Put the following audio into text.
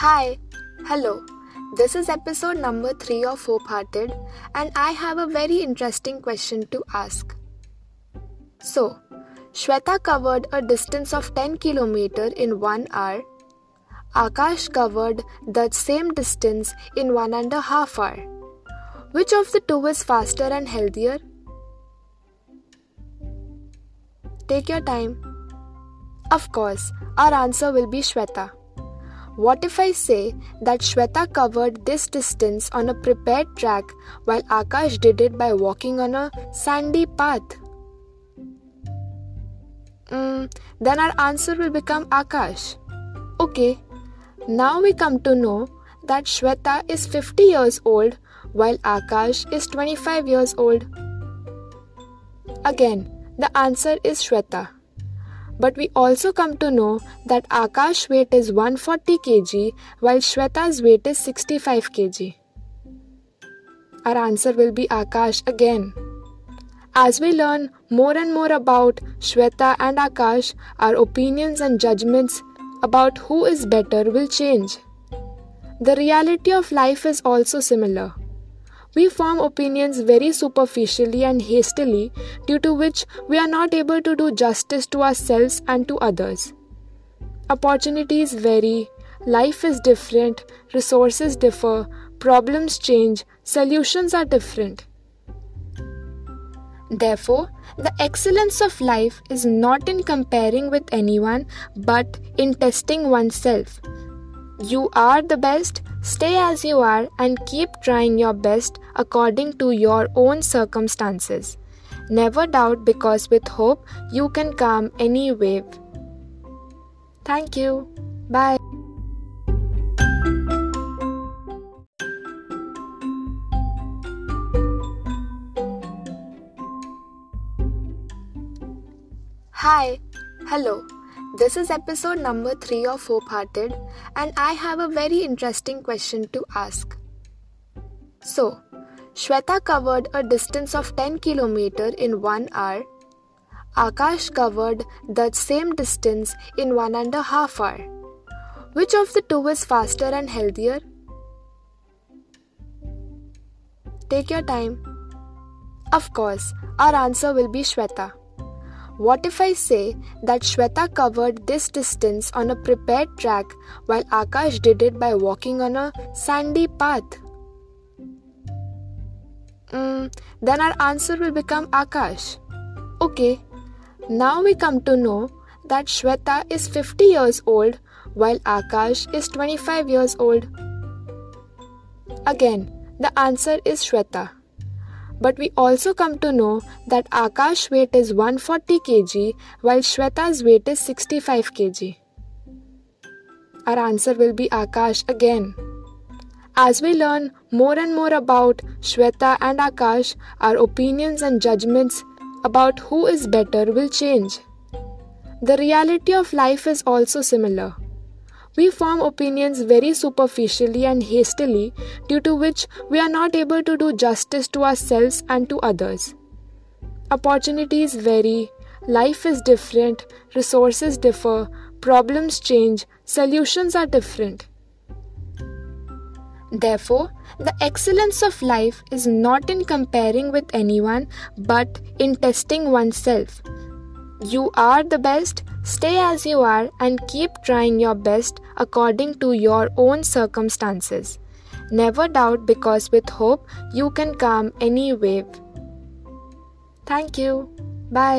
Hi, hello. This is episode number 3 of Hope Hearted, and I have a very interesting question to ask. So, Shweta covered a distance of 10 km in 1 hour. Akash covered that same distance in one and a half hour. Which of the two is faster and healthier? Take your time. Of course, our answer will be Shweta. What if I say that Shweta covered this distance on a prepared track while Akash did it by walking on a sandy path? Mm, then our answer will become Akash. Okay, now we come to know that Shweta is 50 years old while Akash is 25 years old. Again, the answer is Shweta. But we also come to know that Akash's weight is 140 kg while Shweta's weight is 65 kg. Our answer will be Akash again. As we learn more and more about Shweta and Akash, our opinions and judgments about who is better will change. The reality of life is also similar. We form opinions very superficially and hastily, due to which we are not able to do justice to ourselves and to others. Opportunities vary, life is different, resources differ, problems change, solutions are different. Therefore, the excellence of life is not in comparing with anyone but in testing oneself. You are the best, stay as you are, and keep trying your best according to your own circumstances. Never doubt because with hope you can calm any wave. Thank you. Bye. Hi, hello. This is episode number 3 of Hope Hearted, and I have a very interesting question to ask. So, Shweta covered a distance of 10 km in 1 hour. Akash covered that same distance in one and a half hour. Which of the two is faster and healthier? Take your time. Of course, our answer will be Shweta. What if I say that Shweta covered this distance on a prepared track while Akash did it by walking on a sandy path? Mm, then our answer will become Akash. Okay, now we come to know that Shweta is 50 years old while Akash is 25 years old. Again, the answer is Shweta. But we also come to know that Akash's weight is 140 kg while Shweta's weight is 65 kg. Our answer will be Akash again. As we learn more and more about Shweta and Akash, our opinions and judgments about who is better will change. The reality of life is also similar. We form opinions very superficially and hastily, due to which we are not able to do justice to ourselves and to others. Opportunities vary, life is different, resources differ, problems change, solutions are different. Therefore, the excellence of life is not in comparing with anyone but in testing oneself. You are the best, stay as you are, and keep trying your best according to your own circumstances. Never doubt because with hope you can calm any wave. Thank you. Bye.